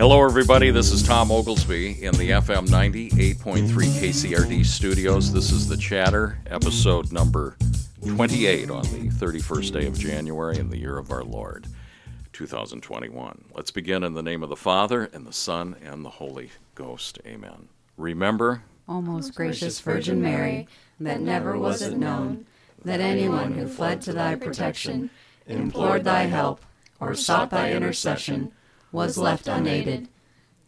Hello, everybody. This is Tom Oglesby in the FM 98.3 KCRD studios. This is The Chatter, episode number 28 on the 31st day of January in the year of our Lord, 2021. Let's begin in the name of the Father, and the Son, and the Holy Ghost. Amen. Remember, O most gracious Virgin Mary, that never was it known that anyone who fled to thy protection, implored thy help, or sought thy intercession, was left unaided.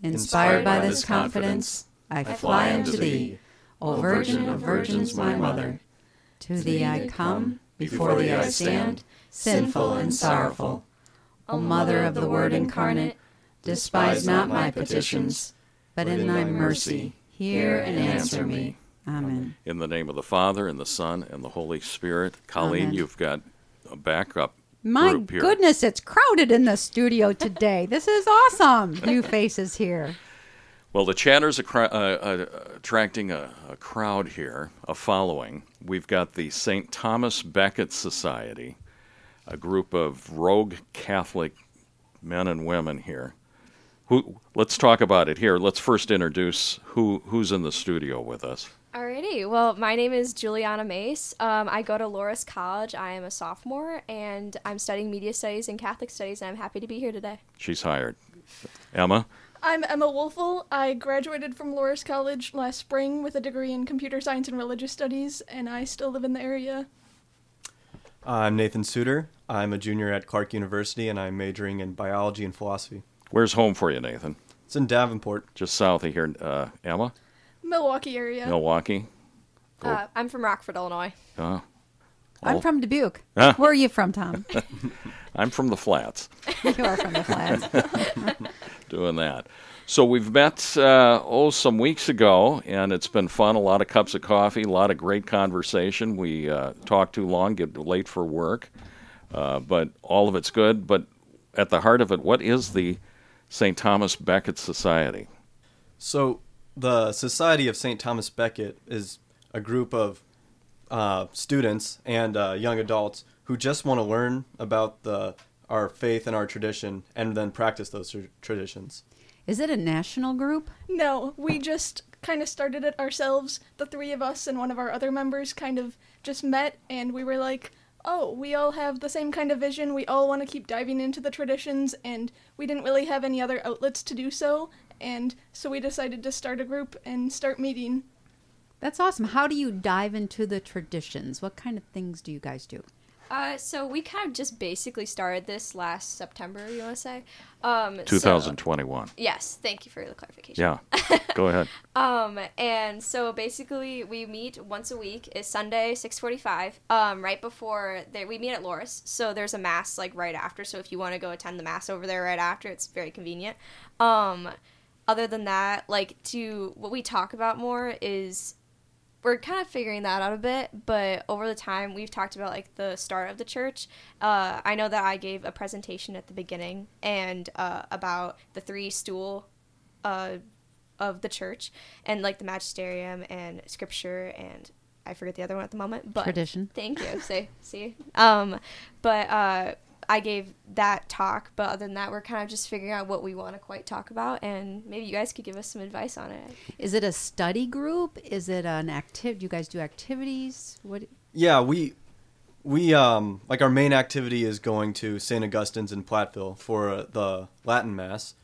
Inspired by this confidence, I fly unto thee, O Virgin of Virgins, my Mother. To thee I come, before thee I stand, sinful and sorrowful. O Mother of the Word incarnate, despise not my petitions, but in thy mercy hear and answer me. Amen. in the name of the Father, and the Son, and the Holy Spirit. Colleen, Amen. you've got a backup My goodness, it's crowded in the studio today. This is awesome. New faces here. Well, the chatter's a cra- uh, uh, attracting a, a crowd here, a following. We've got the St. Thomas Becket Society, a group of rogue Catholic men and women here. Who? Let's talk about it here. Let's first introduce who who's in the studio with us. Alrighty. Well, my name is Juliana Mace. Um, I go to Loras College. I am a sophomore, and I'm studying media studies and Catholic studies, and I'm happy to be here today. She's hired. Emma. I'm Emma Woelfel. I graduated from Loras College last spring with a degree in computer science and religious studies, and I still live in the area. I'm Nathan Seutter. I'm a junior at Clarke University and I'm majoring in biology and philosophy. Where's home for you, Nathan? It's in Davenport. Just south of here. Uh, Emma. Milwaukee area. Milwaukee. Go. Uh, I'm from Rockford, Illinois. Uh, I'm Oh. from Dubuque. Ah. Where are you from, Tom? I'm from the flats. you are from the flats. doing that. So we've met uh, oh some weeks ago, and it's been fun. A lot of cups of coffee, a lot of great conversation. We uh, talk too long, get late for work, uh, but all of it's good. But at the heart of it, what is the St. Thomas Becket Society? So, the Society of St. Thomas Becket is a group of uh, students and uh, young adults who just want to learn about the our faith and our tradition and then practice those tr- traditions. Is it a national group? No, we just kind of started it ourselves. The three of us and one of our other members kind of just met, and we were like, oh, we all have the same kind of vision. We all want to keep diving into the traditions, and we didn't really have any other outlets to do so. And so we decided to start a group and start meeting. That's awesome. How do you dive into the traditions? What kind of things do you guys do? Uh, so we kind of just basically started this last September. You want to say? Um, so- 2021. yes. Thank you for the clarification. Yeah, go ahead. Um, and so basically, we meet once a week. Is Sunday, six forty-five. Um, right before they, we meet at Loras. So there's a mass like right after. So if you want to go attend the mass over there right after, it's very convenient. Um, other than that, like to what we talk about more is we're kind of figuring that out a bit, but over the time we've talked about like the start of the church. Uh, I know that I gave a presentation at the beginning and uh, about the three stool uh, of the church and like the magisterium and scripture and I forget the other one at the moment, but Tradition. Thank you. Say, see, um, but uh, I gave that talk. But other than that, we're kind of just figuring out what we want to quite talk about, and maybe you guys could give us some advice on it. Is it a study group? Is it an active? Do you guys do activities? What? Yeah, we we um like our main activity is going to St. Augustine's in Platteville for uh, the Latin Mass,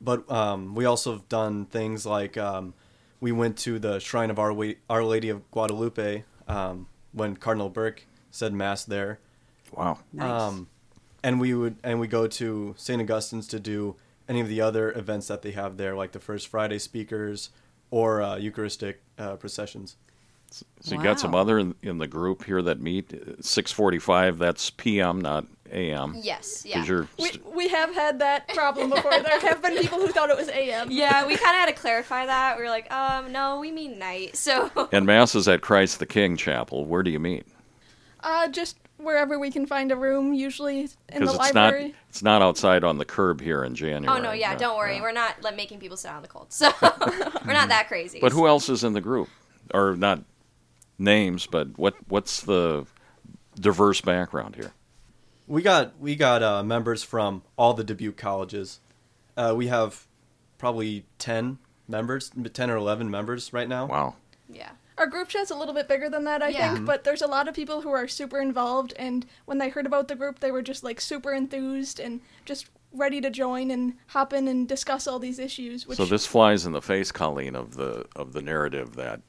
but um, we also have done things like um, we went to the Shrine of Our, Wa- Our Lady of Guadalupe um, when Cardinal Burke said Mass there. Wow. Nice. Um, and we would and we go to St. Augustine's to do any of the other events that they have there, like the First Friday speakers or uh, Eucharistic uh, processions. So you got some other in, in the group here that meet 6:45. That's p.m., not a.m. Yes, yeah. Because you're We, we have had that problem before. there have been people who thought it was AM. Yeah, we kind of had to clarify that. We were like, um, no, we mean night. So and mass is at Christ the King Chapel. Where do you meet? Uh, just wherever we can find a room, usually in the Because it's library. not it's not outside on the curb here in January. Oh no, yeah, No, don't worry. no. We're not like making people sit out in the cold. So we're not that crazy. But who else is in the group? Or not names, but what what's the diverse background here? We got we got uh, members from all the Dubuque colleges. Uh, we have probably ten members, ten or eleven members right now. Wow. Yeah. Our group chat's a little bit bigger than that, I Yeah. think, but there's a lot of people who are super involved, and when they heard about the group, they were just like super enthused and just ready to join and hop in and discuss all these issues. Which So this flies in the face, Colleen, of the of the narrative that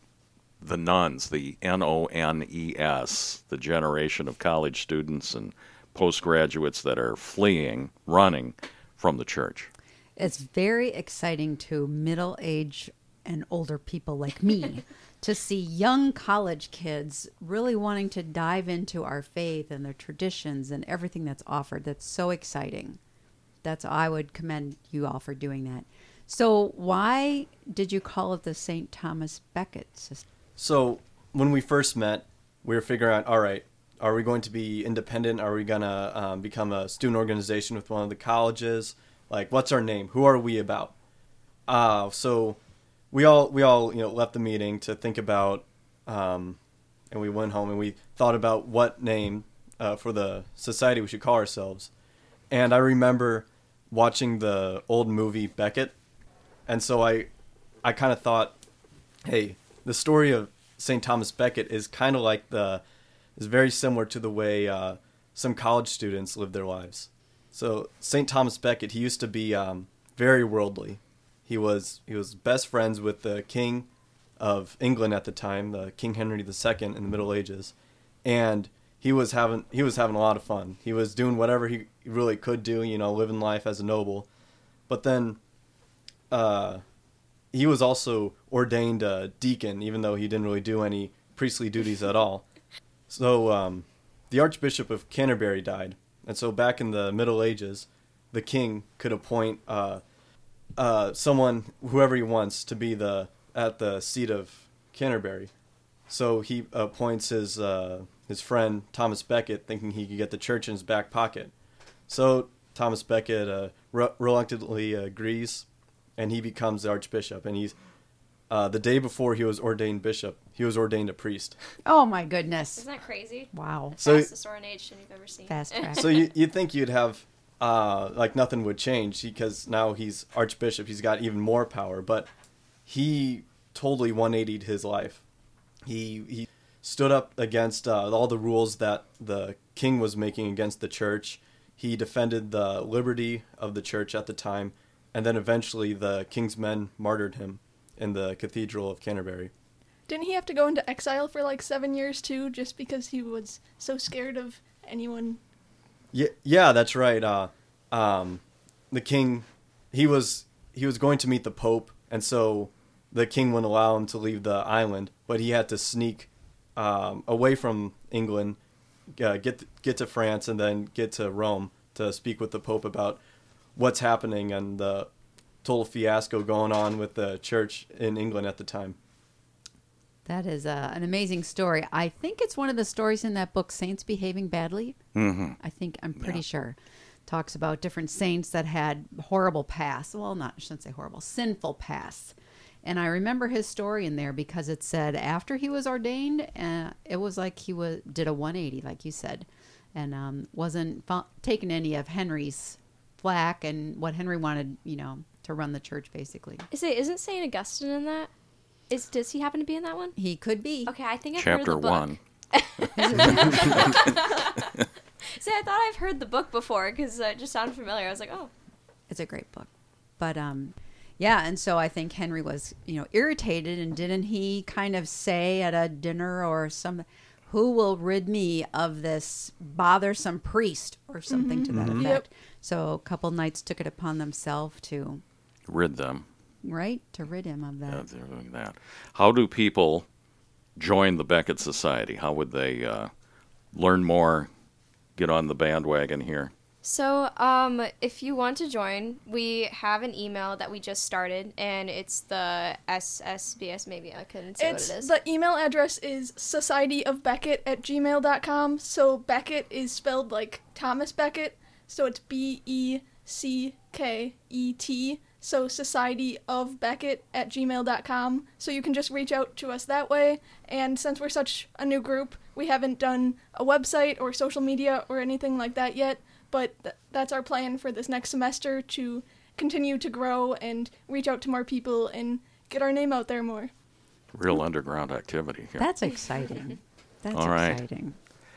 the nuns, the N O N E S, the generation of college students and postgraduates that are fleeing, running from the church. It's very exciting to middle age and older people like me to see young college kids really wanting to dive into our faith and their traditions and everything that's offered. That's so exciting. That's I would commend you all for doing that. So why did you call it the St. Thomas Becket system? So when we first met, we were figuring out, all right, are we going to be independent? Are we gonna um, become a student organization with one of the colleges? Like, what's our name? Who are we about? Uh, so we all we all you know left the meeting to think about, um, and we went home and we thought about what name uh, for the society we should call ourselves. And I remember watching the old movie Becket, and so I I kind of thought, hey, the story of St. Thomas Becket is kind of like the is very similar to the way uh, some college students live their lives. So St. Thomas Becket, he used to be um, very worldly. He was he was best friends with the king of England at the time, the King Henry II in the Middle Ages, and he was having he was having a lot of fun. He was doing whatever he really could do, you know, living life as a noble. But then, uh, he was also ordained a deacon, even though he didn't really do any priestly duties at all. So um, the Archbishop of Canterbury died, and so back in the Middle Ages, the king could appoint uh, uh, someone, whoever he wants, to be the at the seat of Canterbury. So he appoints his uh, his friend Thomas Becket, thinking he could get the church in his back pocket. So Thomas Becket uh, re- reluctantly agrees, and he becomes the archbishop. And he's uh, the day before he was ordained bishop, he was ordained a priest. Oh my goodness. Isn't that crazy? Wow. So- Fastest ordination you've ever seen. Fast track. so you you'd think you'd have uh, like nothing would change because now he's archbishop. He's got even more power, but he totally 180'd his life. He he stood up against uh, all the rules that the king was making against the church. He defended the liberty of the church at the time, and then eventually the king's men martyred him in the cathedral of Canterbury. Didn't he have to go into exile for like seven years too, just because he was so scared of anyone? Yeah, yeah, that's right. Uh, um, the king, he was he was going to meet the pope, and so the king wouldn't allow him to leave the island, but he had to sneak um, away from England, uh, get get to France, and then get to Rome to speak with the pope about what's happening and the total fiasco going on with the church in England at the time. That is uh, an amazing story. I think it's one of the stories in that book, Saints Behaving Badly. Mm-hmm. I think I'm pretty sure. Talks about different saints that had horrible pasts. Well, not I shouldn't say horrible, sinful pasts. And I remember his story in there because it said after he was ordained, uh, it was like he was did a 180, like you said, and um, wasn't fo- taking any of Henry's flack and what Henry wanted, you know, to run the church. Basically, Is it isn't Saint Augustine in that? Is does he happen to be in that one? he could be. Okay, I think I've Chapter heard the book. one. See, I thought I've heard the book before because it just sounded familiar. I was like, oh, it's a great book. But um yeah, and so I think Henry was, you know, irritated and didn't he kind of say at a dinner or some who will rid me of this bothersome priest or something to that effect. Yep. So a couple knights took it upon themselves to Rid them. Right to rid him of that. Yeah, that. they're doing that. How do people join the Becket Society? How would they uh, learn more? Get on the bandwagon here. So, um, if you want to join, we have an email that we just started, and it's the SSBS. Maybe I couldn't say It's what it is. the email address is societyofbecket at gmail.com. So Becket is spelled like Thomas Becket, so it's B E C K E T. So society of Becket at gmail.com. So you can just reach out to us that way. And since we're such a new group, we haven't done a website or social media or anything like that yet. But th- that's our plan for this next semester to continue to grow and reach out to more people and get our name out there more. Real underground activity here. That's exciting. That's All right. exciting.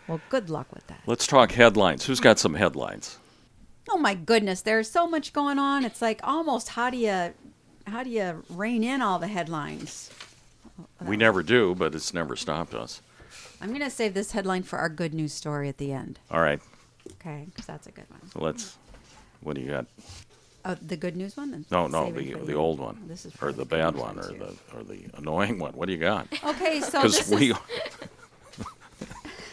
Well, good luck with that. Let's talk headlines. Who's got some headlines? Oh my goodness, there's so much going on. It's like almost how do you how do you rein in all the headlines? We never do, but it's never stopped us. I'm going to save this headline for our good news story at the end. All right, Okay, because that's a good one. so let's. What do you got? Oh, the good news one? Then No, no, the the old one, This is or the bad one, or the or the annoying one. What do you got? Okay, so Because we, is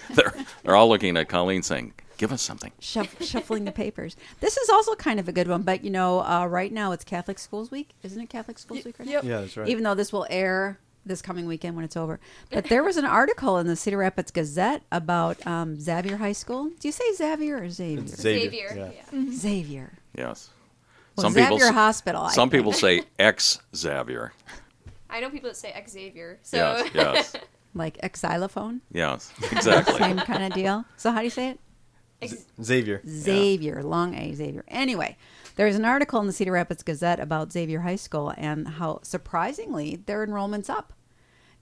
they're they're all looking at Colleen saying, "Give us something." shuff, shuffling the papers. This is also kind of a good one, but you know, uh, right now it's Catholic Schools Week, isn't it? Catholic Schools Week right now? Yep. Yeah, that's right. Even though this will air this coming weekend when it's over, but there was an article in the Cedar Rapids Gazette about um, Xavier High School. Do you say Xavier or Xavier? It's Xavier. Xavier. yeah. yeah. Xavier. Yes. Well, some Xavier people Hospital. I Some think. people say ex Xavier. I know people that say ex Xavier. So Yes, yes, like xylophone, yes, exactly. same kind of deal. So how do you say it? Ex- Xavier. Xavier, long A, Xavier. Anyway, there's an article in the Cedar Rapids Gazette about Xavier High School and how surprisingly their enrollment's up.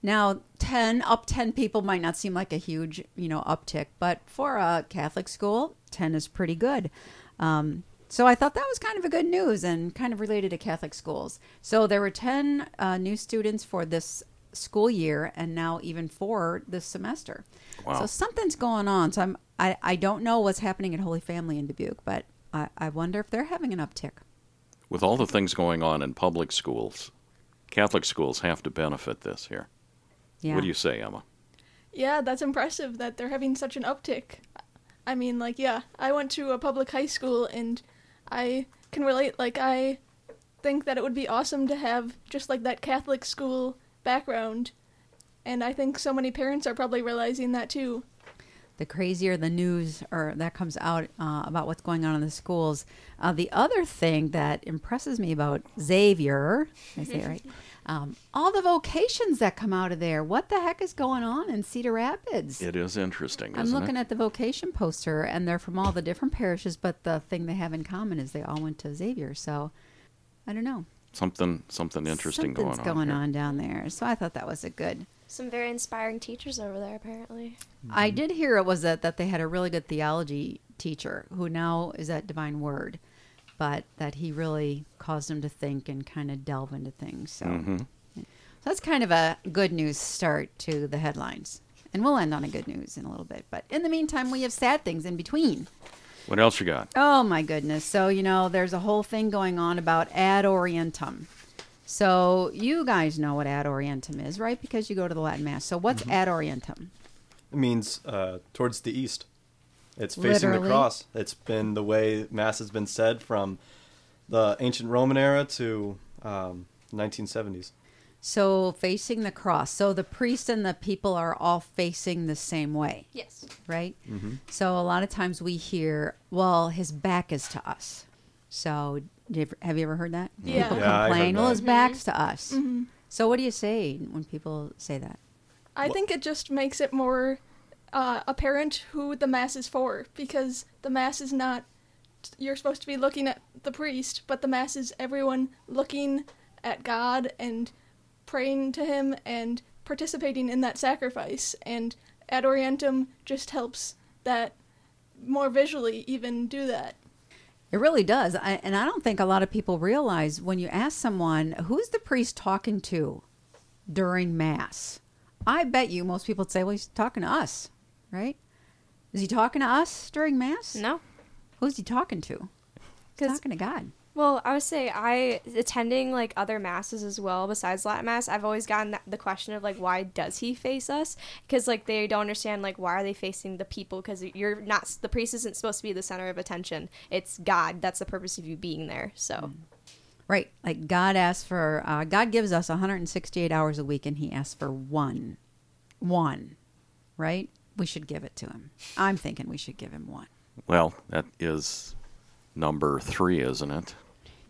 Now, 10 up 10 people might not seem like a huge, you know, uptick, but for a Catholic school, 10 is pretty good. Um, so I thought that was kind of a good news and kind of related to Catholic schools. So there were 10 uh, new students for this school year and now even for this semester. Wow. So something's going on. So I'm I, I don't know what's happening at Holy Family in Dubuque, but I, I wonder if they're having an uptick. With all the things going on in public schools, Catholic schools have to benefit this here. Yeah. What do you say, Emma? Yeah, that's impressive that they're having such an uptick. I mean, like, yeah, I went to a public high school and I can relate. Like, I think that it would be awesome to have just like that Catholic school background. And I think so many parents are probably realizing that too. the crazier the news or that comes out uh, about what's going on in the schools. Uh, the other thing that impresses me about Xavier, I say right? Um, all the vocations that come out of there. What the heck is going on in Cedar Rapids? It is interesting, I'm isn't looking it? at the vocation poster, and they're from all the different parishes, but the thing they have in common is they all went to Xavier. So I don't know. Something something interesting Something's going on. going here. on down there. So I thought that was a good. Some very inspiring teachers over there, apparently. I did hear it was that, that they had a really good theology teacher who now is at Divine Word, but that he really caused them to think and kind of delve into things. So, Mhm. so that's kind of a good news start to the headlines. And we'll end on a good news in a little bit. But in the meantime, we have sad things in between. What else you got? Oh my goodness. So, you know, there's a whole thing going on about ad orientem. So, you guys know what ad orientem is, right? Because you go to the Latin Mass. So, what's ad orientem? It means uh, towards the east. It's facing Literally? the cross. It's been the way Mass has been said from the ancient Roman era to um, 1970s. So, facing the cross. So, the priest and the people are all facing the same way, Yes. right? So, a lot of times we hear, well, his back is to us. So, did you ever- have you ever heard that? Yeah. People Yeah, complain, well, his back's to us. Mm-hmm. So, what do you say when people say that? I Wha- think it just makes it more uh, apparent who the mass is for because the mass is not you're supposed to be looking at the priest, but the mass is everyone looking at God and praying to him and participating in that sacrifice. And ad orientem just helps that more visually even do that. It really does. I, and I don't think a lot of people realize when you ask someone, who's the priest talking to during Mass? I bet you most people would say, well, he's talking to us, right? Is he talking to us during Mass? No. Who's he talking to? He's talking to God. Well, I would say I attending like other masses as well besides Latin mass. I've always gotten that, the question of like why does he face us? Because like they don't understand like why are they facing the people? Because you're not the priest isn't supposed to be the center of attention. It's God. That's the purpose of you being there. So Right. Like God asks for, uh, God gives us 168 hours a week and he asks for one. One. Right? We should give it to him. I'm thinking we should give him one. Well, that is number three, isn't it?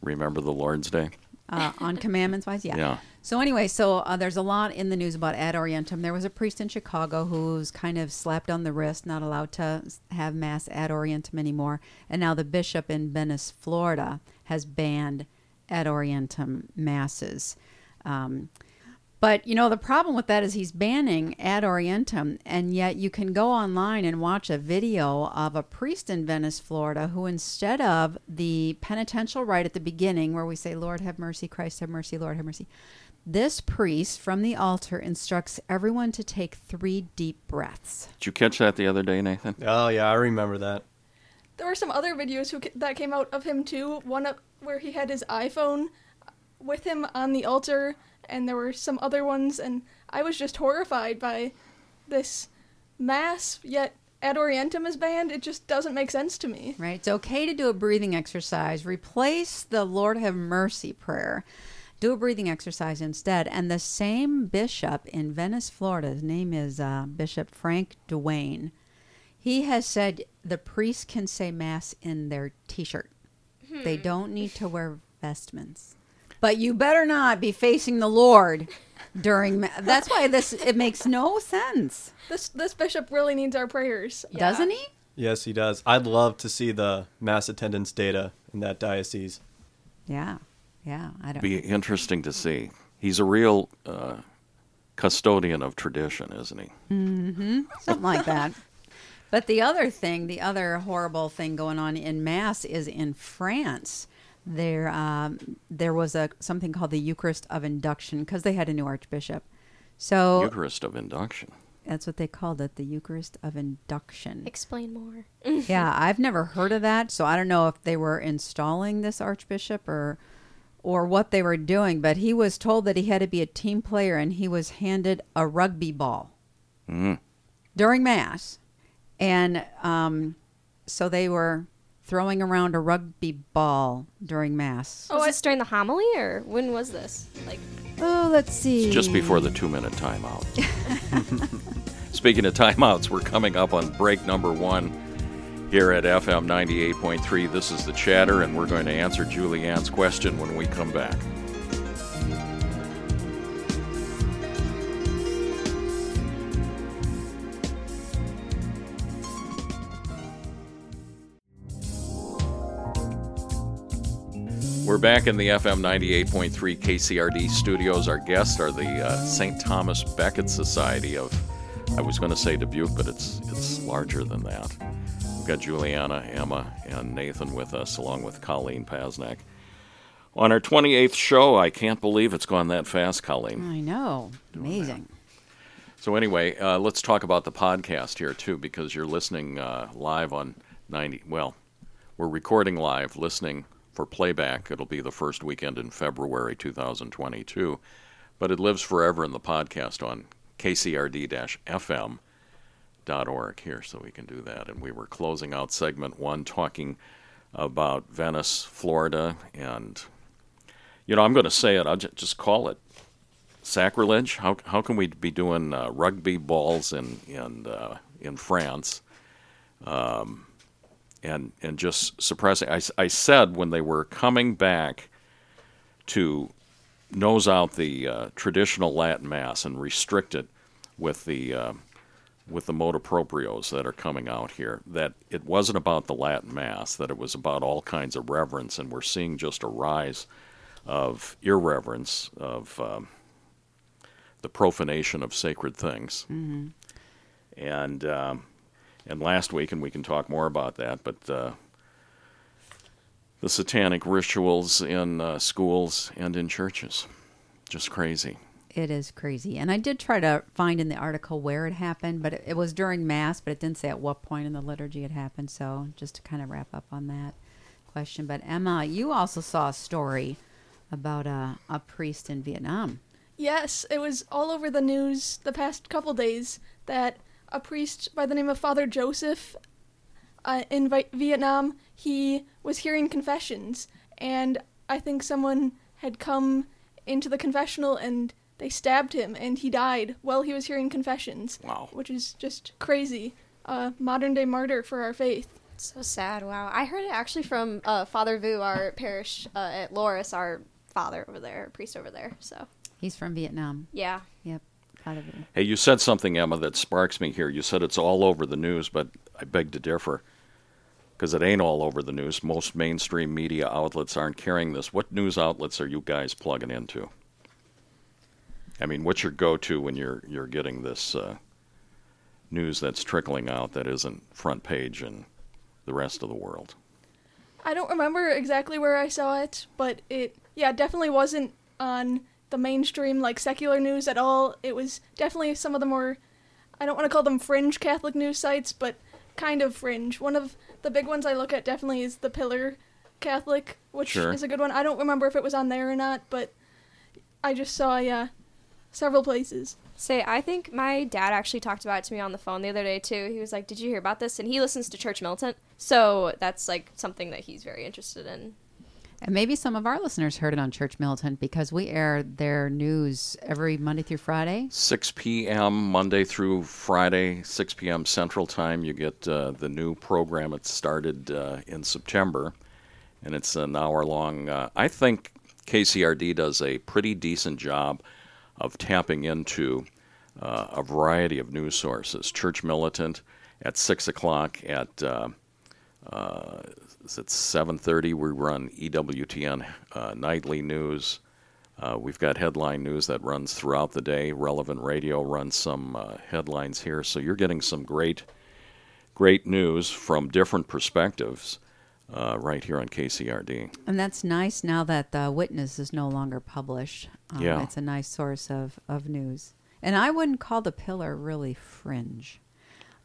Remember the Lord's Day. uh, on commandments wise. Yeah. Yeah. So anyway, so uh, there's a lot in the news about ad orientem. There was a priest in Chicago who was kind of slapped on the wrist, not allowed to have mass ad orientem anymore, and now the bishop in Venice, Florida, has banned ad orientem masses. Um, but you know the problem with that is he's banning ad orientem, and yet you can go online and watch a video of a priest in Venice, Florida, who instead of the penitential rite at the beginning, where we say "Lord have mercy, Christ have mercy, Lord have mercy," this priest from the altar instructs everyone to take three deep breaths. Did you catch that the other day, Nathan? Oh yeah, I remember that. There were some other videos who, that came out of him too. One of, where he had his iPhone with him on the altar, and there were some other ones, and I was just horrified by this mass. Yet ad orientem is banned. It just doesn't make sense to me. Right? It's okay to do a breathing exercise. Replace the Lord have mercy prayer. Do a breathing exercise instead. And the same bishop in Venice, Florida, his name is uh, Bishop Frank Dewane. He has said the priests can say mass in their t-shirt. They don't need to wear vestments. But you better not be facing the Lord during. Ma- That's why this it makes no sense, This this bishop really needs our prayers. doesn't he? Yes, he does. I'd love to see the mass attendance data in that diocese. Yeah, yeah. I don't. Be interesting to see. He's a real uh, custodian of tradition, isn't he? something like that. But the other thing, the other horrible thing going on in Mass is in France. There, um, there was a something called the Eucharist of Induction because they had a new archbishop. So Eucharist of induction. that's what they called it, the Eucharist of Induction. Explain more. yeah, I've never heard of that, so I don't know if they were installing this archbishop or or what they were doing. But he was told that he had to be a team player, and he was handed a rugby ball Mm. during mass, and um, so they were throwing around a rugby ball during mass. Oh, was this during the homily, or when was this? Like, Oh, let's see. Just before the two minute timeout. Speaking of timeouts, we're coming up on break number one here at FM 98.3. This is the chatter, and we're going to answer Julianne's question when we come back. We're back in the FM 98.3 KCRD studios. Our guests are the uh, St. Thomas Becket Society of, I was going to say Dubuque, but it's it's larger than that. We've got Juliana, Emma, and Nathan with us, along with Colleen Pasnak. On our 28th show, I can't believe it's gone that fast, Colleen. I know. Amazing. So anyway, uh, let's talk about the podcast here too, because you're listening uh, live on 90. Well, we're recording live, listening for playback. It'll be the first weekend in February 2022, but it lives forever in the podcast on kcrd-fm.org here, so we can do that. And we were closing out segment one, talking about Venice, Florida, and you know, I'm going to say it. I'll ju- just call it sacrilege. How how can we be doing uh, rugby balls in in uh, in France, um, and and just suppressing? I said when they were coming back to nose out the uh, traditional Latin mass and restrict it with the uh, with the motu proprios that are coming out here that it wasn't about the Latin mass that it was about all kinds of reverence and we're seeing just a rise of irreverence of um, the profanation of sacred things. And um, and last week, and we can talk more about that, but uh, the satanic rituals in uh, schools and in churches, just crazy. It is crazy. And I did try to find in the article where it happened, but it, it was during Mass, but it didn't say at what point in the liturgy it happened. So just to kind of wrap up on that question. But Emma, you also saw a story about a, a priest in Vietnam. Yes, it was all over the news the past couple days that a priest by the name of Father Joseph uh, in Vi- Vietnam, he was hearing confessions, and I think someone had come into the confessional and they stabbed him, and he died while he was hearing confessions. Wow. Which is just crazy. A modern day martyr for our faith. so sad. Wow. I heard it actually from uh, Father Vu, our parish uh, at Loras, our father over there, priest over there. So He's from Vietnam. yeah, Yep. Father Vietnam. Hey, you said something, Emma, that sparks me here. You said it's all over the news, but I beg to differ because it ain't all over the news. Most mainstream media outlets aren't carrying this. What news outlets are you guys plugging into? I mean, what's your go-to when you're you're getting this uh, news that's trickling out that isn't front page in the rest of the world? I don't remember exactly where I saw it, but it yeah definitely wasn't on the mainstream like secular news at all. It was definitely some of the more I don't want to call them fringe Catholic news sites, but kind of fringe. One of the big ones I look at definitely is the Pillar Catholic, which Sure. is a good one. I don't remember if it was on there or not, but I just saw yeah several places. Say, I think my dad actually talked about it to me on the phone the other day too. He was like, "Did you hear about this?" And he listens to Church Militant, so that's like something that he's very interested in. And maybe some of our listeners heard it on Church Militant because we air their news every Monday through Friday. 6 p.m. Monday through Friday, 6 p.m. Central Time. You get uh, the new program. It started uh, in September, and it's an hour long. Uh, I think KCRD does a pretty decent job of tapping into uh, a variety of news sources. Church Militant at 6 o'clock at. Uh, is it 7:30? We run EWTN uh, nightly news. Uh, we've got headline news that runs throughout the day. Relevant Radio runs some uh, headlines here, so you're getting some great, great news from different perspectives uh, right here on KCRD. And that's nice now that the Witness is no longer published. Um, Yeah. It's a nice source of, of news. And I wouldn't call the Pillar really fringe.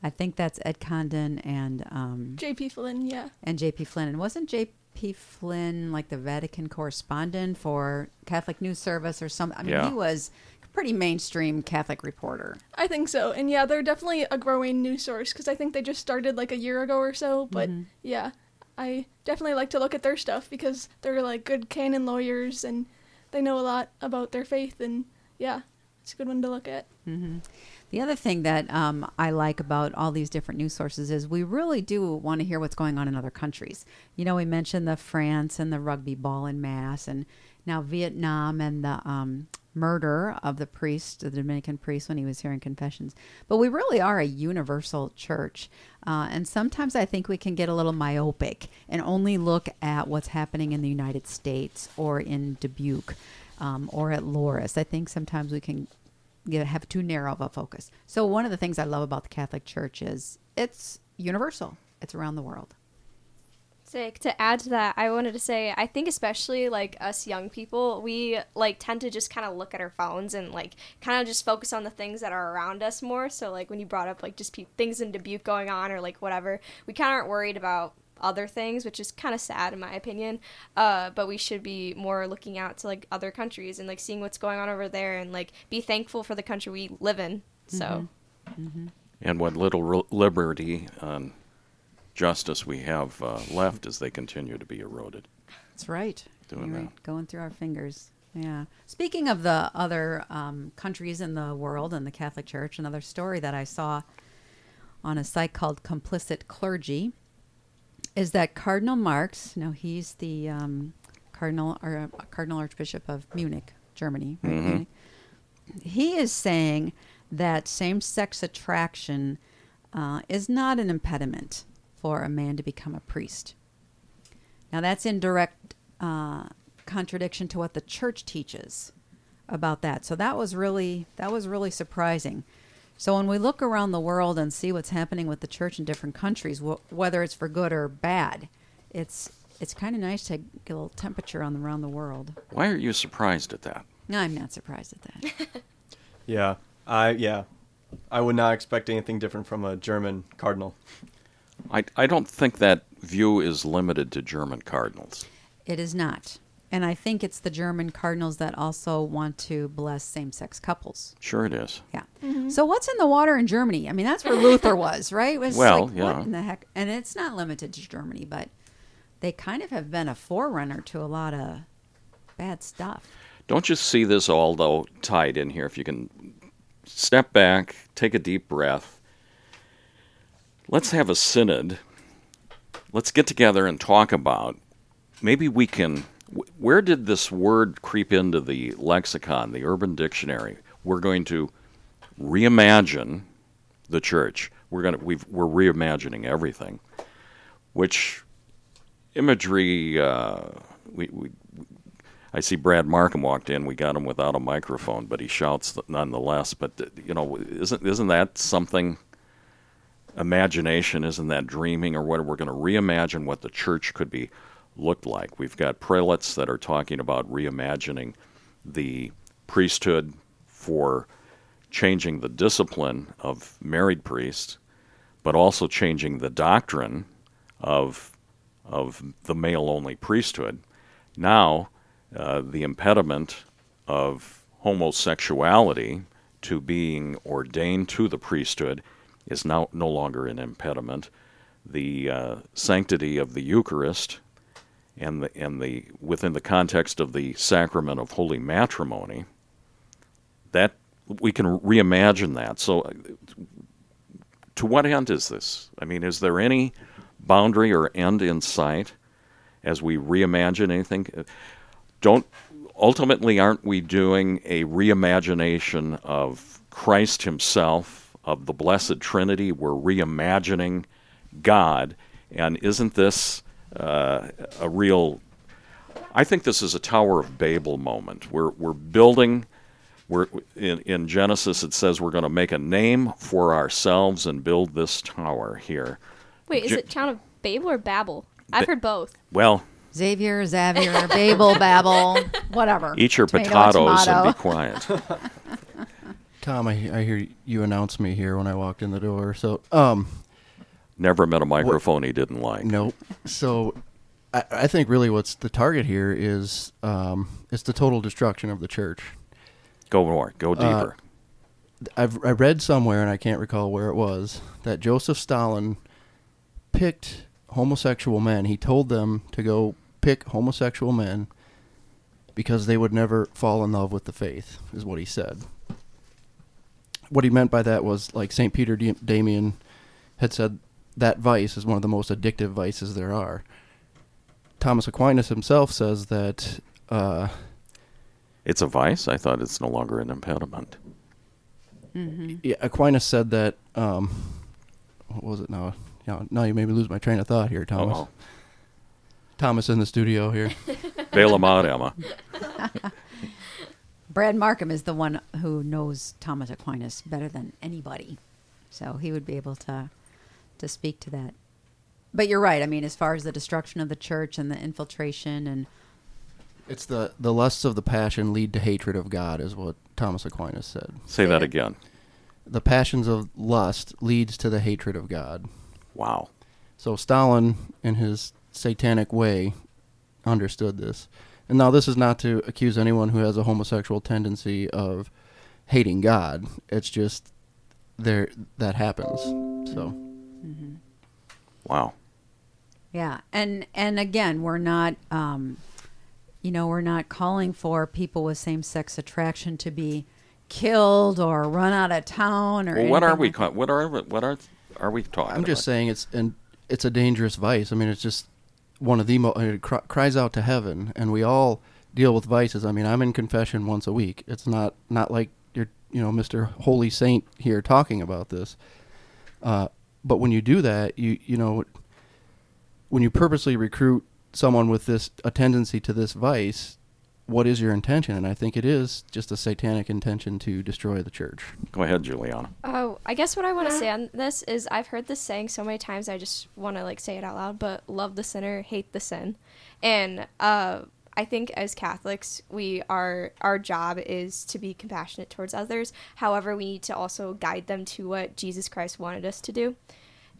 I think that's Ed Condon and um, J.D. Flynn, yeah. and J.D. Flynn. And wasn't J.D. Flynn like the Vatican correspondent for Catholic News Service or something? I mean, Yeah. he was a pretty mainstream Catholic reporter. I think so. And yeah, they're definitely a growing news source because I think they just started like a year ago or so. But yeah, I definitely like to look at their stuff because they're like good canon lawyers and they know a lot about their faith. And yeah, it's a good one to look at. The other thing that um, I like about all these different news sources is we really do want to hear what's going on in other countries. You know, we mentioned the France and the rugby ball in mass, and now Vietnam and the um, murder of the priest, the Dominican priest, when he was hearing confessions. But we really are a universal church. Uh, and sometimes I think we can get a little myopic and only look at what's happening in the United States or in Dubuque um, or at Loras. I think sometimes we can have too narrow of a focus. So one of the things I love about the Catholic Church is it's universal. It's around the world. Say to add to that, I wanted to say I think especially like us young people, we like tend to just kind of look at our phones and like kind of just focus on the things that are around us more. So like when you brought up like just pe- things in Dubuque going on or like whatever, we kind of aren't worried about other things, which is kind of sad in my opinion. Uh, but we should be more looking out to like other countries and like seeing what's going on over there and like be thankful for the country we live in. So And what little re- liberty and justice we have uh, left as they continue to be eroded. That's right. Doing You're that. right. Going through our fingers. Yeah. Speaking of the other um, countries in the world and the Catholic Church, another story that I saw on a site called Complicit Clergy is that Cardinal Marx, now he's the um, Cardinal or uh, Cardinal Archbishop of Munich, Germany. Right? Munich. He is saying that same-sex attraction uh, is not an impediment for a man to become a priest. Now that's in direct uh, contradiction to what the church teaches about that. So that was really that was really surprising. So when we look around the world and see what's happening with the church in different countries, wh- whether it's for good or bad, it's it's kind of nice to get a little temperature on around the world. Why are you surprised at that? No, I'm not surprised at that. Yeah, I yeah, I would not expect anything different from a German cardinal. I, I don't think that view is limited to German cardinals. it is not. And I think it's the German cardinals that also want to bless same-sex couples. Sure, it is. Yeah. Mm-hmm. So what's in the water in Germany? I mean, that's where Luther was, right? Was Well, like, yeah. What in the heck? And it's not limited to Germany, but they kind of have been a forerunner to a lot of bad stuff. Don't you see this all, though, tied in here? If you can step back, take a deep breath. Let's have a synod. Let's get together and talk about maybe we can Wh- Where did this word creep into the lexicon, the Urban Dictionary? We're going to reimagine the church. We're going to we've, we're reimagining everything, which imagery. Uh, we, we I see Brad Markham walked in. We got him without a microphone, but he shouts nonetheless. But uh, you know, isn't isn't that something? Imagination isn't that dreaming or what? We're going to reimagine what the church could be looked like. We've got prelates that are talking about reimagining the priesthood for changing the discipline of married priests, but also changing the doctrine of of the male only priesthood. Now, uh, the impediment of homosexuality to being ordained to the priesthood is now no longer an impediment. The uh, sanctity of the Eucharist and the and the within the context of the sacrament of holy matrimony that we can reimagine that. So, to what end is this? I mean, is there any boundary or end in sight as we reimagine anything? Don't ultimately aren't we doing a reimagination of Christ Himself, of the Blessed Trinity? We're reimagining God, and isn't this uh, a real? I think this is a Tower of Babel moment. We're we're building we're, in, in Genesis, it says we're going to make a name for ourselves and build this tower here. Wait, is J- it Town of Babel or Babel? I've heard both. Well, Xavier, Xavier, Babel, Babel, whatever. eat your Tomato, potatoes and be quiet. Tom, I, I hear you announce me here when I walked in the door. So, um, Never met a microphone he didn't like. nope. So, I, I think really what's the target here is um, it's the total destruction of the church. Go more. Go deeper. I've I read somewhere and I can't recall where it was that Joseph Stalin picked homosexual men. He told them to go pick homosexual men because they would never fall in love with the faith, is what he said. What he meant by that was like St. Peter D- Damian had said that vice is one of the most addictive vices there are. Thomas Aquinas himself says that uh, it's a vice. I thought it's no longer an impediment. Yeah, Aquinas said that. Um, what was it now? Yeah, now you made me lose my train of thought here, Thomas. Uh-oh. Thomas in the studio here. Bail him out, Emma. Brad Markham is the one who knows Thomas Aquinas better than anybody, so he would be able to to speak to that. But you're right. I mean, as far as the destruction of the church and the infiltration, and it's the the lusts of the passion lead to hatred of God, is what Thomas Aquinas said. Say that again. The passions of lust leads to the hatred of God. Wow. So Stalin, in his satanic way, understood this. And now this is not to accuse anyone who has a homosexual tendency of hating God. It's just there that happens. So Wow. yeah, and and again, we're not, um, you know, we're not calling for people with same sex attraction to be killed or run out of town or. Well, what are anything we? like ca- What are what are are we talking? I'm just about? saying it's and it's a dangerous vice. I mean, it's just one of the mo- it cr- cries out to heaven, and we all deal with vices. I mean, I'm in confession once a week. It's not not like you're you know Mr. Holy Saint here talking about this. Uh, but when you do that, you you know when you purposely recruit someone with this a tendency to this vice, what is your intention? And I think it is just a satanic intention to destroy the church. Go ahead, Juliana. Oh, I guess what I want to say on this is I've heard this saying so many times I just want to like say it out loud, but love the sinner, hate the sin. And uh I think as Catholics, we are our job is to be compassionate towards others. However, we need to also guide them to what Jesus Christ wanted us to do.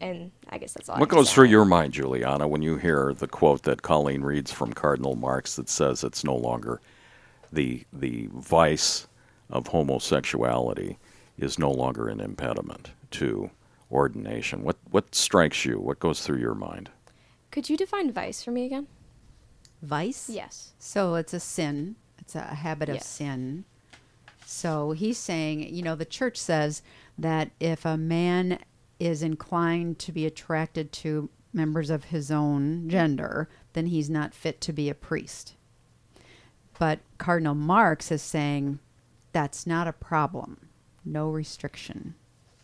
And I guess that's all. What goes say through your mind, Juliana, when you hear the quote that Colleen reads from Cardinal Marx that says it's no longer the the vice of homosexuality is no longer an impediment to ordination? What what strikes you? What goes through your mind? Could you define vice for me again? Vice? Yes. So it's a sin. It's a habit of Yes. sin. So he's saying, you know, the church says that if a man is inclined to be attracted to members of his own gender, then he's not fit to be a priest. But Cardinal Marx is saying that's not a problem. No restriction.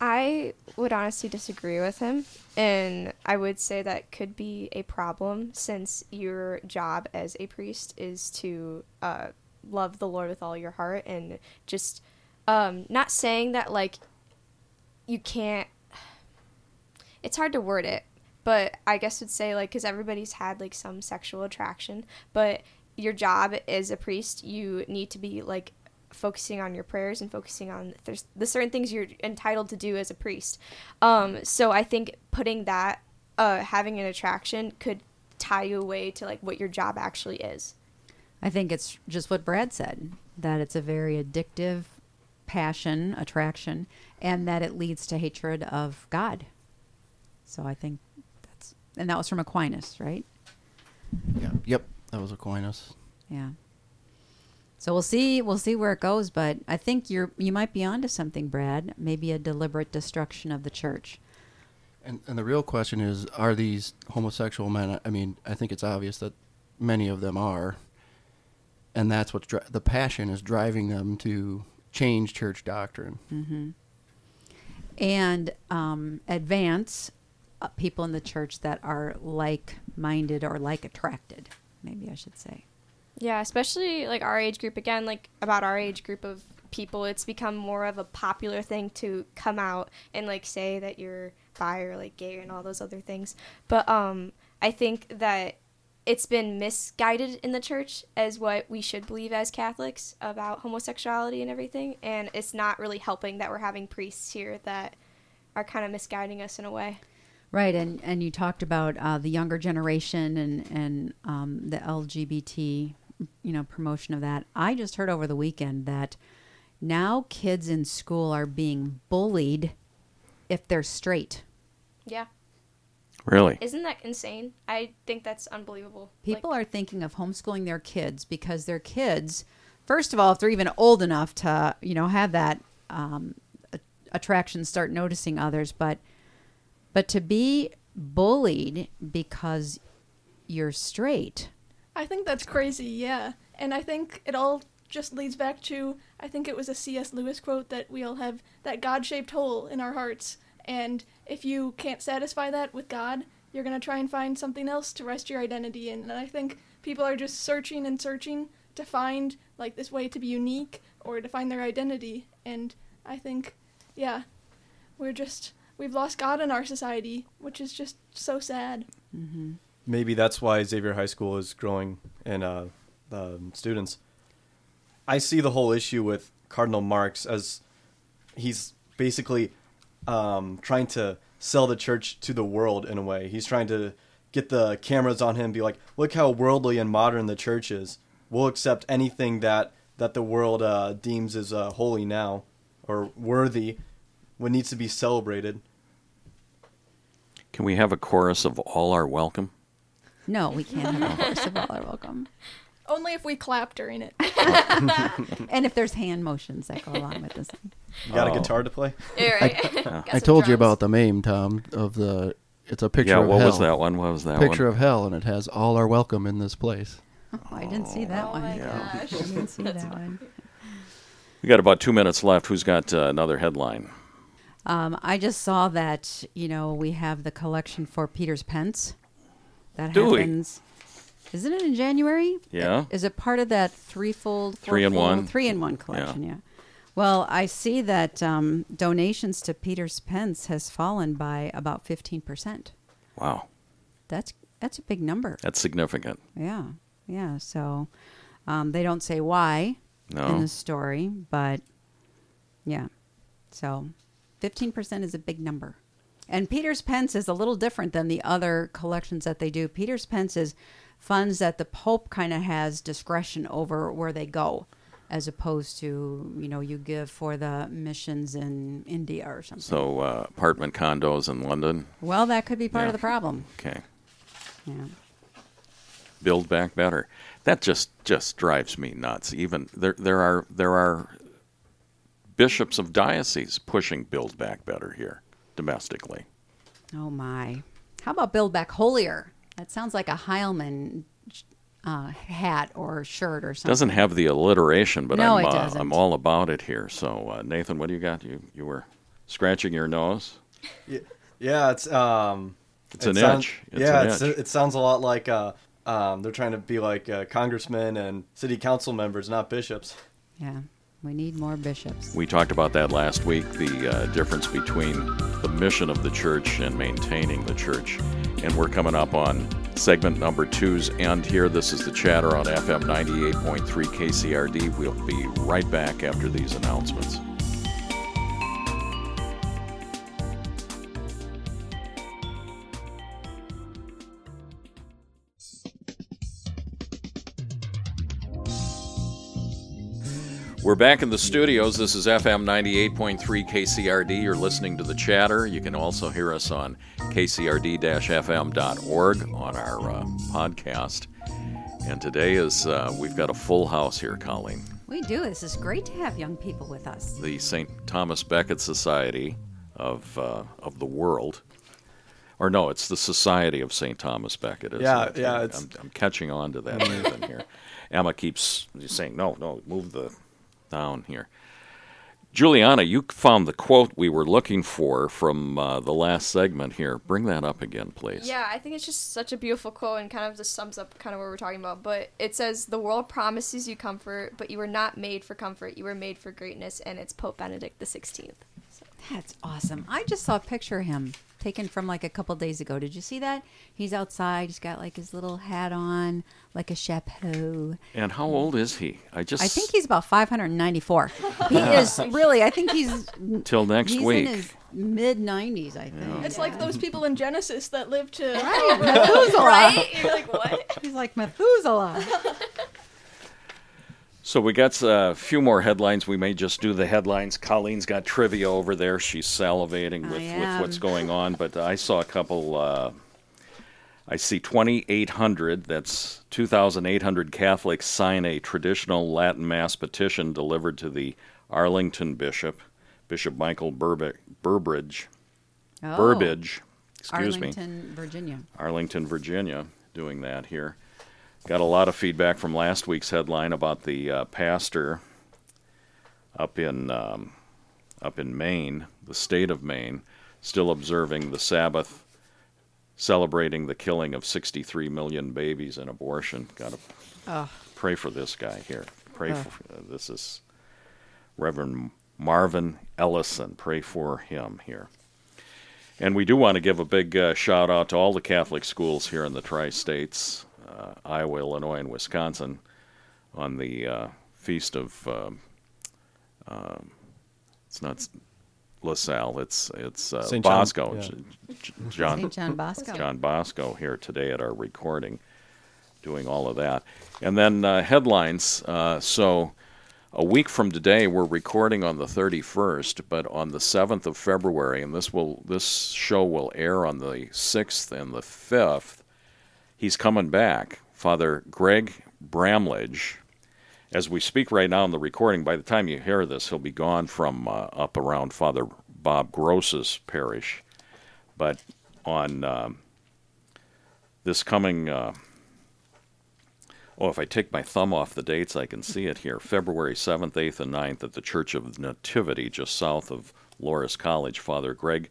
I would honestly disagree with him, and I would say that could be a problem since your job as a priest is to uh, love the Lord with all your heart and just um, not saying that like you can't. It's hard to word it, but I guess would say like because everybody's had like some sexual attraction, but your job as a priest, you need to be like focusing on your prayers and focusing on there's the certain things you're entitled to do as a priest. Um, so I think putting that, uh, having an attraction could tie you away to like what your job actually is. I think it's just what Brad said that it's a very addictive passion, attraction, and that it leads to hatred of God. So I think that's, and that was from Aquinas, right? Yeah. Yep. That was Aquinas. Yeah. So we'll see. We'll see where it goes, but I think you're you might be onto something, Brad. Maybe a deliberate destruction of the church. And and the real question is, are these homosexual men? I mean, I think it's obvious that many of them are, and that's what's dri- the passion is driving them to change church doctrine. Mm-hmm. And um, advance uh, people in the church that are like-minded or like-attracted. Maybe I should say. Yeah, especially like our age group again, like about our age group of people, it's become more of a popular thing to come out and like say that you're bi or like gay and all those other things. But um I think that it's been misguided in the church as what we should believe as Catholics about homosexuality and everything, and it's not really helping that we're having priests here that are kind of misguiding us in a way. Right, and and you talked about uh, the younger generation and and um, the LGBT, you know, promotion of that. I just heard over the weekend that now kids in school are being bullied if they're straight. Yeah. Really? Isn't that insane? I think that's unbelievable. People Like, are thinking of homeschooling their kids because their kids, first of all, if they're even old enough to, you know, have that um, a- attraction, start noticing others, but but to be bullied because you're straight. I think that's crazy, yeah. And I think it all just leads back to I think it was a C.S. Lewis quote that we all have that God shaped hole in our hearts. And if you can't satisfy that with God, you're going to try and find something else to rest your identity in. And I think people are just searching and searching to find like this way to be unique or to find their identity. And I think, yeah, we're just, we've lost God in our society, which is just so sad. Mm-hmm. Maybe that's why Xavier High School is growing in uh, um, students. I see the whole issue with Cardinal Marx as he's basically um, trying to sell the church to the world in a way. He's trying to get the cameras on him, be like, "Look how worldly and modern the church is. We'll accept anything that that the world uh, deems as uh, holy now or worthy, what needs to be celebrated." Can we have a chorus of all are welcome? No, we can't have a horse of all are welcome. Only if we clap during it. And if there's hand motions that go along with this. You got Oh. a guitar to play? Yeah, right. Got I some told you about the meme, Tom, of the. It's a picture yeah, of what hell. was that one? What was that one? picture one? of hell, and it has all are welcome in this place. Oh, I didn't see that Oh one. my Yeah. gosh. I didn't see that one. We got about two minutes left. Who's got uh, another headline? Um, I just saw that you know we have the collection for Peter's Pence. That Do we? happens. Isn't it in January? Yeah. Is it part of that threefold, Three in one. three in one collection? Yeah. Well, I see that um, donations to Peter's Pence has fallen by about fifteen percent. Wow, That's that's a big number. that's significant. Yeah, yeah. So um, they don't say why in the story, but yeah. So fifteen percent is a big number. And Peter's Pence is a little different than the other collections that they do. Peter's Pence is funds that the Pope kind of has discretion over where they go, as opposed to you know you give for the missions in India or something. so uh, apartment condos in London. well, that could be part Yeah. of the problem. Okay, Yeah. build back better. That just just drives me nuts. Even there there are there are bishops of dioceses pushing build back better here domestically. Oh my! How about build back holier? That sounds like a Heilman uh, hat or shirt or something. Doesn't have the alliteration, but No, I'm it uh, doesn't. I'm all about it here. So uh, Nathan, what do you got? You you were scratching your nose. Yeah, it's um, It's it an sound- itch. It's yeah, an it's, itch. it sounds a lot like uh, um, they're trying to be like uh, congressmen and city council members, not bishops. Yeah, we need more bishops. We talked about that last week. The uh, difference between the mission of the church and maintaining the church, and we're coming up on segment number two's end here. This is the chatter on FM 98.3 KCRD. We'll be right back after these announcements. We're back in the studios. This is FM 98.3 KCRD. You're listening to The Chatter. You can also hear us on kcrd fm.org on our uh, podcast. And today is, uh, we've got a full house here, Colleen. We do. This is great to have young people with us. The St. Thomas Becket Society of, uh, of the world. Or no, it's the Society of St. Thomas Becket. Isn't Yeah, it? yeah, it's- I'm, I'm catching on to that here. Emma keeps saying, no, no, move the down here. Juliana, you found the quote we were looking for from uh, the last segment here. Bring that up again, please. Yeah, I think it's just such a beautiful quote and kind of just sums up kind of what we're talking about. But it says, The world promises you comfort, but you were not made for comfort. You were made for greatness, and it's Pope Benedict the 16th. That's awesome. I just saw a picture of him taken from like a couple days ago. Did you see that? He's outside. He's got like his little hat on, like a chapeau. And how old is he? I just I think he's about 594. He is really. I think he's till next he's week. in his mid 90s. I think. It's like those people in Genesis that live to Right, Methuselah. Right? You're like, what? He's like Methuselah. So we got uh, a few more headlines. We may just do the headlines. Colleen's got trivia over there. She's salivating with, with what's going on. But I saw a couple. Uh, I see 2,800. That's 2,800 Catholics sign a traditional Latin Mass petition delivered to the Arlington Bishop, Bishop Michael Burbi- Burbidge. Oh. Excuse me. Arlington, Virginia. Arlington, Virginia, doing that here. Got a lot of feedback from last week's headline about the uh, pastor up in um, up in Maine, the state of Maine, still observing the Sabbath, celebrating the killing of 63 million babies in abortion. Got to Oh, pray for this guy here. Pray Ugh. for uh, this is Reverend Marvin Ellison. Pray for him here. And we do want to give a big uh, shout out to all the Catholic schools here in the tri-states, uh, Iowa, Illinois, and Wisconsin, on the uh, feast of. um um, it's not LaSalle. It's it's uh, St. John, Bosco. yeah. J- J- John St. John Bosco. John Bosco here today at our recording, doing all of that. And then uh, headlines. Uh, so a week from today, we're recording on the 31st, but on the 7th of February, and this will this show will air on the 6th and the 5th. He's coming back, Father Greg Bramlage. As we speak right now in the recording, by the time you hear this, he'll be gone from uh, up around Father Bob Gross's parish. But on um, this coming, uh, oh, if I take my thumb off the dates, I can see it here. February 7th, 8th, and 9th at the Church of Nativity, just south of Loras College. Father Greg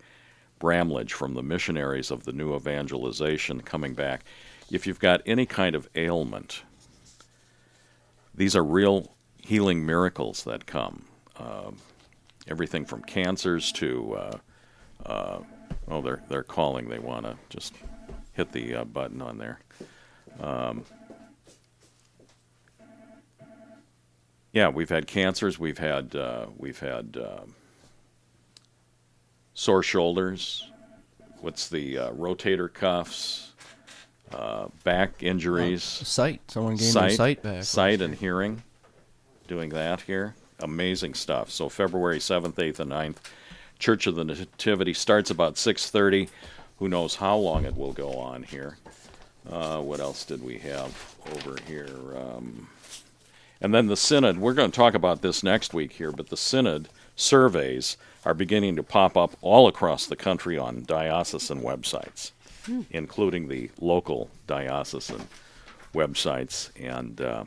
Bramlage from the Missionaries of the New Evangelization coming back. If you've got any kind of ailment, these are real healing miracles that come. Um, everything from cancers to uh, uh, oh, they're they're calling. They want to just hit the uh, button on there. Um, yeah, we've had cancers. We've had uh, we've had um sore shoulders. What's the uh, rotator cuffs? Uh, back injuries Sight. Someone gained their sight back. sight and hearing, doing that here. Amazing stuff. So February 7th, 8th, and 9th. Church of the Nativity starts about 6.30. Who knows how long it will go on here. Uh, what else did we have over here? Um, and then the Synod, we're going to talk about this next week here, but the Synod surveys are beginning to pop up all across the country on diocesan websites, including the local diocesan websites, and uh,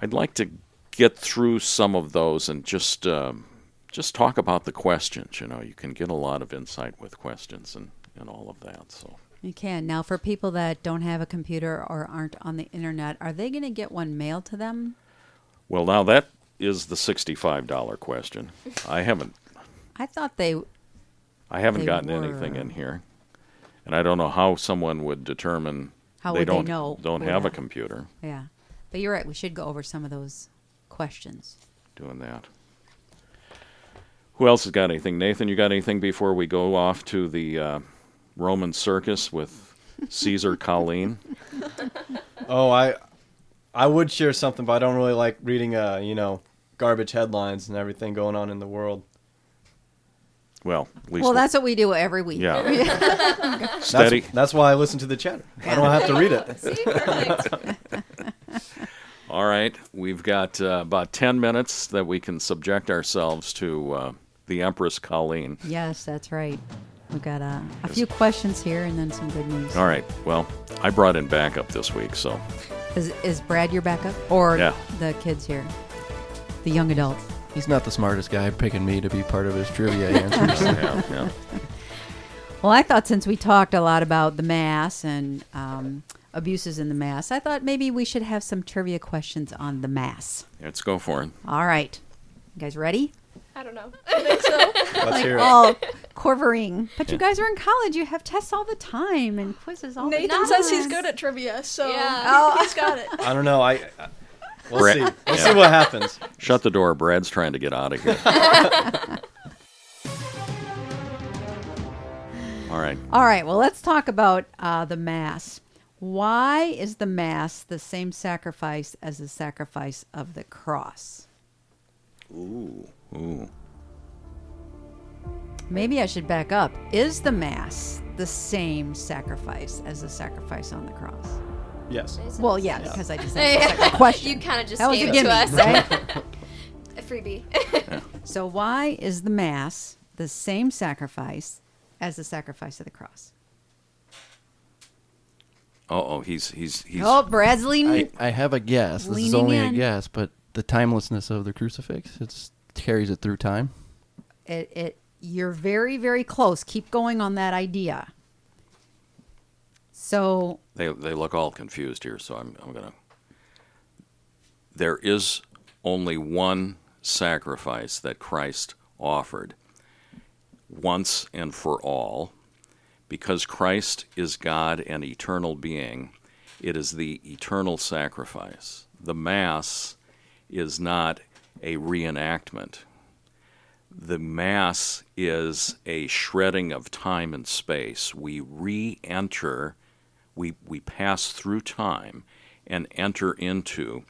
I'd like to get through some of those and just um, just talk about the questions. You know, you can get a lot of insight with questions and, and all of that. So You can. Now, for people that don't have a computer or aren't on the internet, are they going to get one mailed to them? well, now that is the sixty-five dollar question. I haven't I thought they. I haven't They gotten anything in here, and I don't know how someone would determine How they would they don't know don't who have a to- computer Yeah. But you're right. We should go over some of those questions. doing that. Who else has got anything? Nathan, you got anything before we go off to the uh, Roman circus with Caesar Colleen? Oh, I I would share something, but I don't really like reading uh, you know, garbage headlines and everything going on in the world. Well, at least Well, that's what we do every week. yeah. That's, Steady. That's why I listen to the chatter. I don't have to read it. See. All right, we've got uh, about ten minutes that we can subject ourselves to uh, the Empress Colleen. Yes, that's right. We've got uh, a few questions here and then some good news. All right. Well, I brought in backup this week, so Is, is Brad your backup? Or Yeah. the kids here? The young adults? He's not the smartest guy picking me to be part of his trivia answers. yeah, yeah. Well, I thought since we talked a lot about the Mass and um, abuses in the Mass, I thought maybe we should have some trivia questions on the Mass. Let's go for it. All right. You guys ready? I don't know. I think so. Let's hear it. All quivering. But you guys are in college. You have tests all the time and quizzes all the time. Nathan says he's good at trivia, so Yeah. Oh. he's got it. I don't know. I, I we'll Brett- see. We'll yeah. see what happens. Shut the door. Brad's trying to get out of here. All right. All right, well, let's talk about uh, the Mass. Why is the Mass the same sacrifice as the sacrifice of the cross? Ooh. Ooh. Maybe I should back up. Is the Mass the same sacrifice as the sacrifice on the cross? Yes. Well, yeah, because I just Yeah. asked a question. You kind of just that a gave it gimme, to us. right? A freebie. so why is the Mass the same sacrifice as the sacrifice of the cross? Oh, oh, he's he's he's. oh, Brad's leaning. I, I have a guess. This is only in. a guess, but the timelessness of the crucifix it carries it through time. It, it, you're very, very close. Keep going on that idea. So They they look all confused here, so I'm I'm gonna. There is only one sacrifice that Christ offered, once and for all, because Christ is God and eternal being. It is the eternal sacrifice. The Mass is not a reenactment. The Mass is a shredding of time and space. We re enter, we, we pass through time and enter into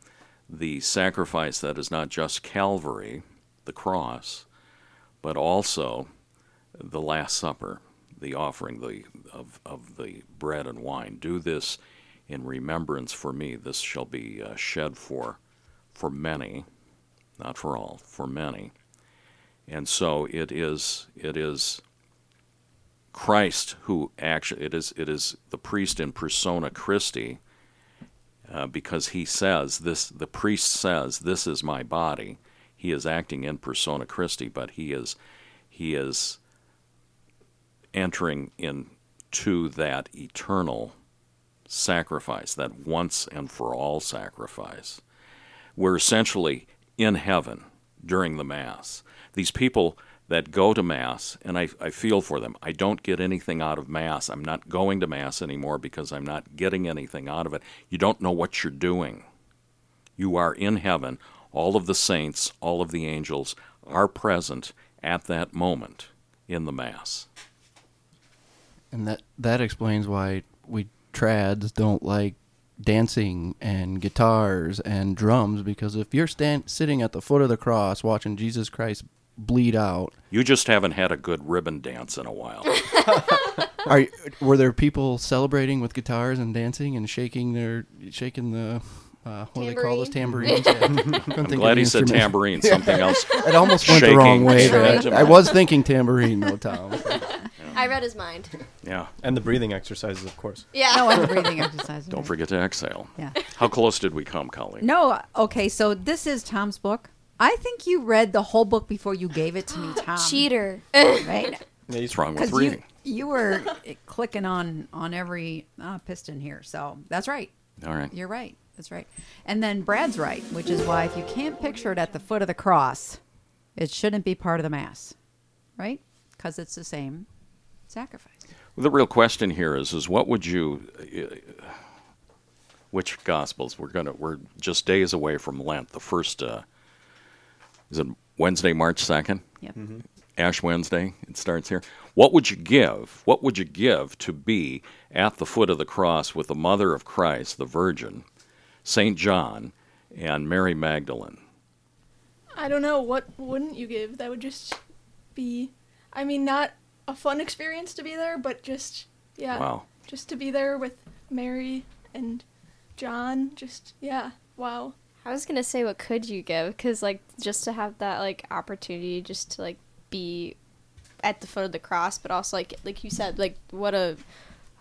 the sacrifice that is not just Calvary, the cross, but also the Last Supper, the offering the, of, of the bread and wine. Do this in remembrance for me. This shall be uh, shed for, for many, not for all, for many. And so it is, it is Christ who actually, it is, it is the priest in persona Christi, uh, because he says this, the priest says, this is my body. He is acting in persona Christi, but he is, he is entering into that eternal sacrifice, that once and for all sacrifice. We're essentially in heaven during the Mass. These people that go to Mass, and I, I feel for them, I don't get anything out of Mass. I'm not going to Mass anymore because I'm not getting anything out of it. You don't know what you're doing. You are in heaven. All of the saints, all of the angels are present at that moment in the Mass. And that that explains why we trads don't like dancing and guitars and drums because if you're stand, sitting at the foot of the cross watching Jesus Christ bleed out, You just haven't had a good ribbon dance in a while. are were there people celebrating with guitars and dancing and shaking their shaking the uh, what do they call those tambourines? Yeah. I'm of glad he said tambourine, something else. It almost went the wrong way. Shaking There. I was thinking tambourine though, Tom. I read his mind. Yeah. And the breathing exercises, of course. Yeah. No, and breathing exercises. Don't forget to exhale. Yeah. How close did we come, Colleen? No, okay, so this is Tom's book. I think you read the whole book before you gave it to me, Tom. Cheater. Right? Yeah, he's wrong with Because you, reading? you were clicking on on every uh, piston here. So that's right. All right. You're right. That's right. And then Brad's right, which is why if you can't picture it at the foot of the cross, it shouldn't be part of the Mass, right? Because it's the same sacrifice. Well, the real question here is: is what would you? Uh, which Gospels? We're gonna. We're just days away from Lent. The first. Uh, is it Wednesday, March second? Yep. Mm-hmm. Ash Wednesday. It starts here. What would you give? What would you give to be at the foot of the cross with the Mother of Christ, the Virgin, Saint John, and Mary Magdalene? I don't know. What wouldn't you give? That would just be, I mean, not a fun experience to be there, but just, yeah. Wow. Just to be there with Mary and John. Just, yeah. Wow. I was gonna say, what could you give? Because like just to have that like opportunity, just to like be at the foot of the cross, but also like like you said, like what a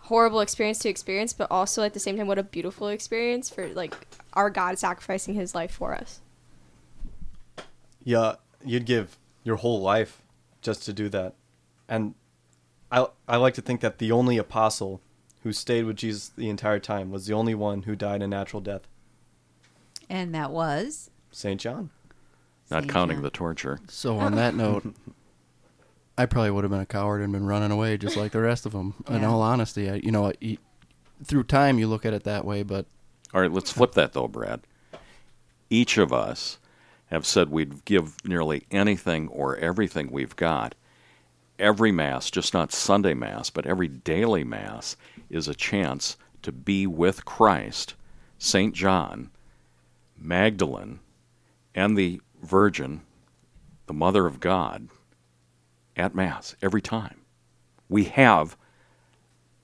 horrible experience to experience, but also at the same time, what a beautiful experience for like our God sacrificing His life for us. Yeah, you'd give your whole life just to do that. And I I like to think that the only apostle who stayed with Jesus the entire time was the only one who died a natural death. And that was Saint John. Not Saint counting John. the torture. So on that note, I probably would have been a coward and been running away just like the rest of them. In all honesty, I, you know, I, through time you look at it that way, but All right, let's flip that though, Brad. Each of us have said we'd give nearly anything or everything we've got. Every Mass, just not Sunday Mass, but every daily Mass, is a chance to be with Christ, St. John, Magdalene, and the Virgin, the Mother of God, at Mass every time. We have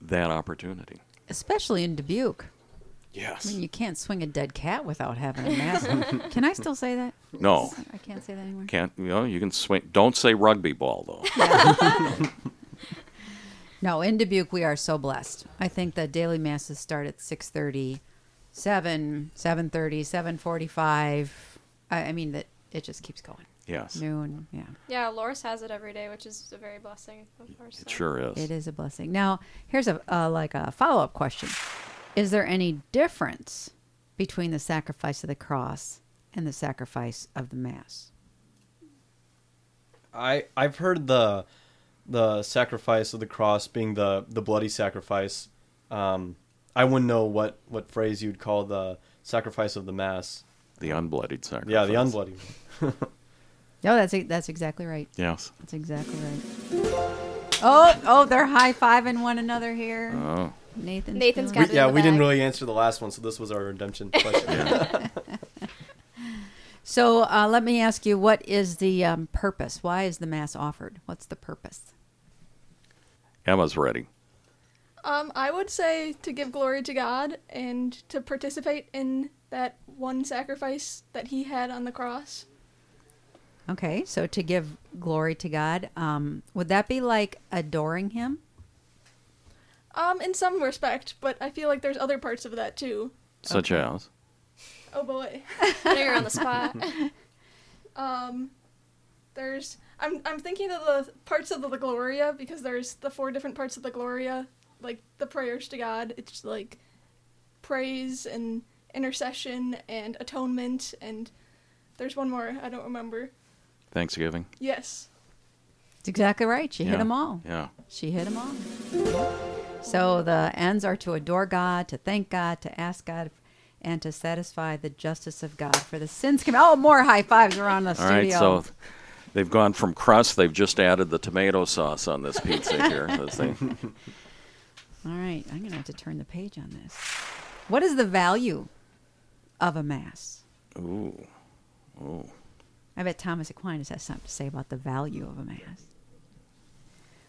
that opportunity. especially in Dubuque. Yes. I mean, you can't swing a dead cat without having a mass. can I still say that? No. I can't say that anymore. Can't you know? You can swing. Don't say rugby ball though. No, in Dubuque we are so blessed. I think the daily masses start at 6:30, 7, 7:30, 7:45. I, I mean that it just keeps going. Yes, Noon, yeah. Yeah, Loras has it every day, which is a very blessing of course. it sure is. It is a blessing. Now, here's a uh, like a follow-up question. Is there any difference between the sacrifice of the cross and the sacrifice of the mass? I I've heard the the sacrifice of the cross being the the bloody sacrifice. Um, I wouldn't know what what phrase you'd call the sacrifice of the mass. The unbloodied sacrifice. Yeah, the unbloody. No, that's that's exactly right. Yes. That's exactly right. Oh, oh, they're high fiving one another here. Oh, Nathan's Nathan's feeling- got We, yeah, the we didn't really answer the last one, so this was our redemption question. So uh, let me ask you, what is the um, purpose? Why is the mass offered? What's the purpose? Emma's ready. Um, I would say to give glory to God and to participate in that one sacrifice that He had on the cross. Okay, so to give glory to God, um, would that be like adoring Him? Um, in some respect, but I feel like there's other parts of that too. Such as. Oh boy. Now you're on the spot. Um, there's I'm I'm thinking of the parts of the Gloria because there's the four different parts of the Gloria, like the prayers to God. It's like praise and intercession and atonement and there's one more I don't remember. Thanksgiving. Yes. That's exactly right. She hit them all. Yeah. She hit them all. So the ends are to adore God, to thank God, to ask God, and to satisfy the justice of God for the sins committed. Oh, more high fives around the All right. studio. So they've gone from crust. They've just added the tomato sauce on this pizza here. as they- All right, I'm going to have to turn the page on this. What is the value of a mass? Ooh. Ooh. I bet Thomas Aquinas has something to say about the value of a mass.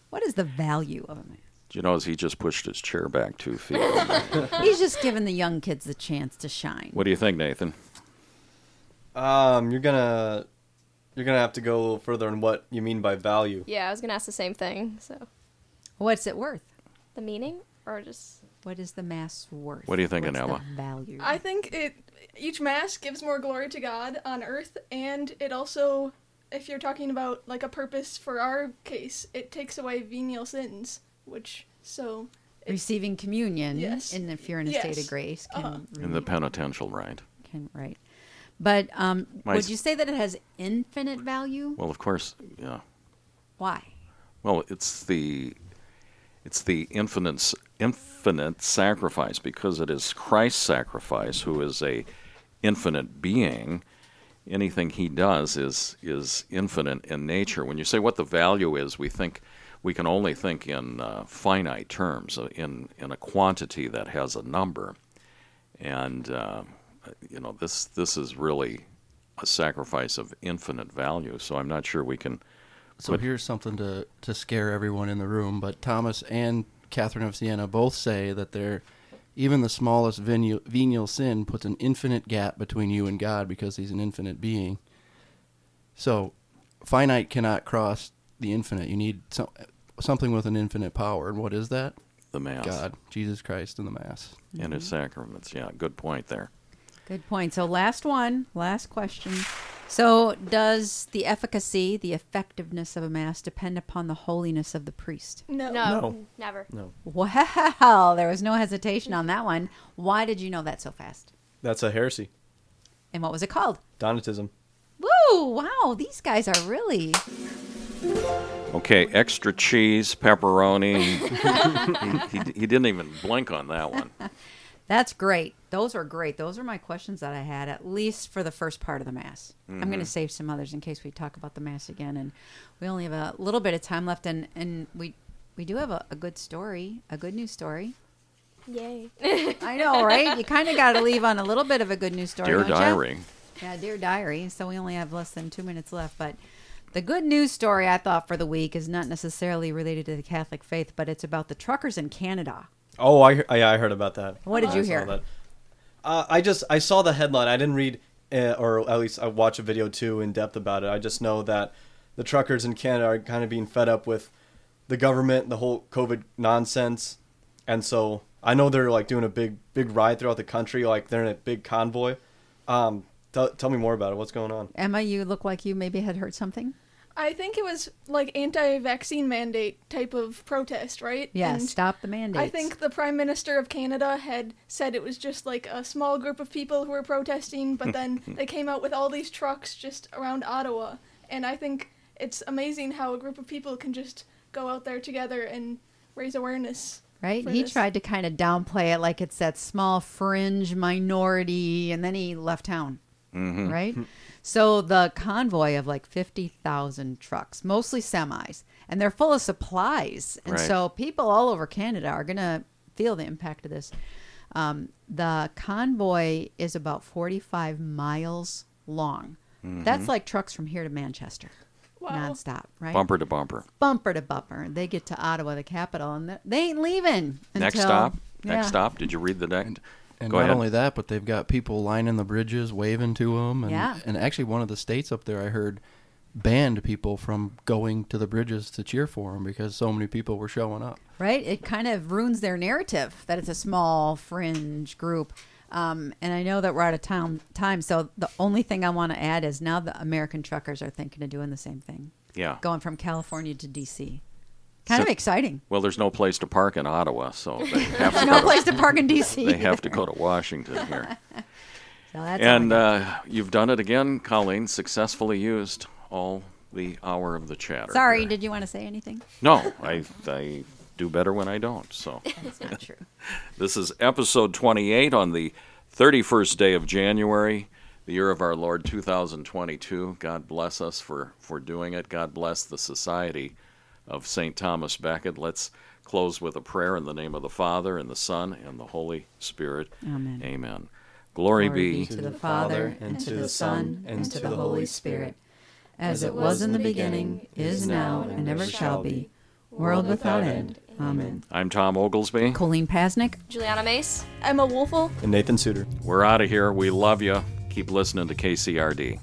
What is the value of a mass? Do you notice he just pushed his chair back two feet? He's just giving the young kids the chance to shine. what do you think, Nathan? um, you're gonna you're gonna have to go a little further on what you mean by value. yeah, I was gonna ask the same thing. So What's it worth? The meaning, or just What is the mass worth? What are you thinking, What's Emma? Value. I think it each mass gives more glory to God on earth, and it also, if you're talking about like a purpose for our case, it takes away venial sins, which so Receiving communion, Yes. and if you're in a state of grace, can Uh-huh. In the penitential rite. can right. But um, My would you say that it has infinite value? Well, of course, yeah. Why? Well, it's the it's the infinite infinite sacrifice because it is Christ's sacrifice, who is a infinite being. Anything he does is is infinite in nature. When you say what the value is, we think we can only think in uh, finite terms, uh, in in a quantity that has a number, and uh, you know this this is really a sacrifice of infinite value. So I'm not sure we can. So But- here's something to, to scare everyone in the room. But Thomas and Catherine of Siena both say that they're even the smallest venial, venial sin puts an infinite gap between you and God because He's an infinite being. So finite cannot cross the infinite. You need some, something with an infinite power. And what is that? The mass. God, Jesus Christ, and the Mass. and his mm-hmm. sacraments. Yeah, good point there. Good point. So last one, last question. So does the efficacy, the effectiveness of a mass depend upon the holiness of the priest? no. no, No. never. No, Wow, there was no hesitation on that one. Why did you know that so fast? that's a heresy. And what was it called? Donatism. Woo! Wow, these guys are really Okay, extra cheese, pepperoni. he, he, he didn't even blink on that one. That's great. Those are great. Those are my questions that I had, at least for the first part of the Mass. I'm going to mm-hmm. save some others in case we talk about the Mass again. And we only have a little bit of time left, and, and we we do have a, a good story, a good news story. Yay. I know, right? You kind of got to leave on a little bit of a good news story. Dear don't ya? diary. Yeah, dear diary. So we only have less than two minutes left, but the good news story I thought for the week is not necessarily related to the Catholic faith, but it's about the truckers in Canada. Oh, I, yeah, I heard about that. What did you hear? that. Uh, I just I saw the headline. I didn't read, uh, or at least I watched a video too in depth about it. I just know that the truckers in Canada are kind of being fed up with the government, the whole COVID nonsense, and so I know they're like doing a big big ride throughout the country. Like they're in a big convoy. Um, tell tell me more about it. What's going on? Emma, you look like you maybe had heard something. I think it was like anti-vaccine mandate type of protest, right? Yeah, And stop the mandates. I think the Prime Minister of Canada had said it was just like a small group of people who were protesting, but then they came out with all these trucks just around Ottawa. And I think it's amazing how a group of people can just go out there together and raise awareness. right? He this. tried to kind of downplay it like it's that small fringe minority, and then he left town, Mm-hmm. right? So the convoy of like 50,000 trucks, mostly semis, and they're full of supplies. And Right. so people all over Canada are going to feel the impact of this. Um, the convoy is about 45 miles long. Mm-hmm. That's like trucks from here to Manchester, Wow. nonstop, right? Bumper to bumper. bumper to bumper. They get to Ottawa, the capital, and they ain't leaving. Next until- stop. Yeah. Next stop. Did you read the next? And Go not ahead. only that, but they've got people lining the bridges, waving to them. And, Yeah. and actually, one of the states up there, I heard, banned people from going to the bridges to cheer for them because so many people were showing up. Right? It kind of ruins their narrative that it's a small fringe group. Um, and I know that we're out of town time, so the only thing I want to add is now the American truckers are thinking of doing the same thing, Yeah. going from California to D.C. Kind So- of exciting. Well, there's no place to park in Ottawa, so they have to, No go, place to, to park in D.C. they have to go to Washington here. So that's and uh, you've done it again, Colleen. Successfully used all the hour of the chatter. Sorry, here. did you want to say anything? No, I I do better when I don't. So That's not true. this is episode 28 on the 31st day of January, the year of our Lord 2022. God bless us for for doing it. God bless the Society of St. Thomas Becket. Let's close with a prayer in the name of the Father and the Son and the Holy Spirit. Amen. Amen. Glory, Glory be to the Father, and to the Son, and to the Holy Spirit, as it was in the beginning, is now, and ever shall be, world without end. Amen. I'm Tom Oglesby. Colleen Pasnick. Juliana Mace. Emma Woelfel. And Nathan Seutter. We're out of here. We love you. Keep listening to KCRD.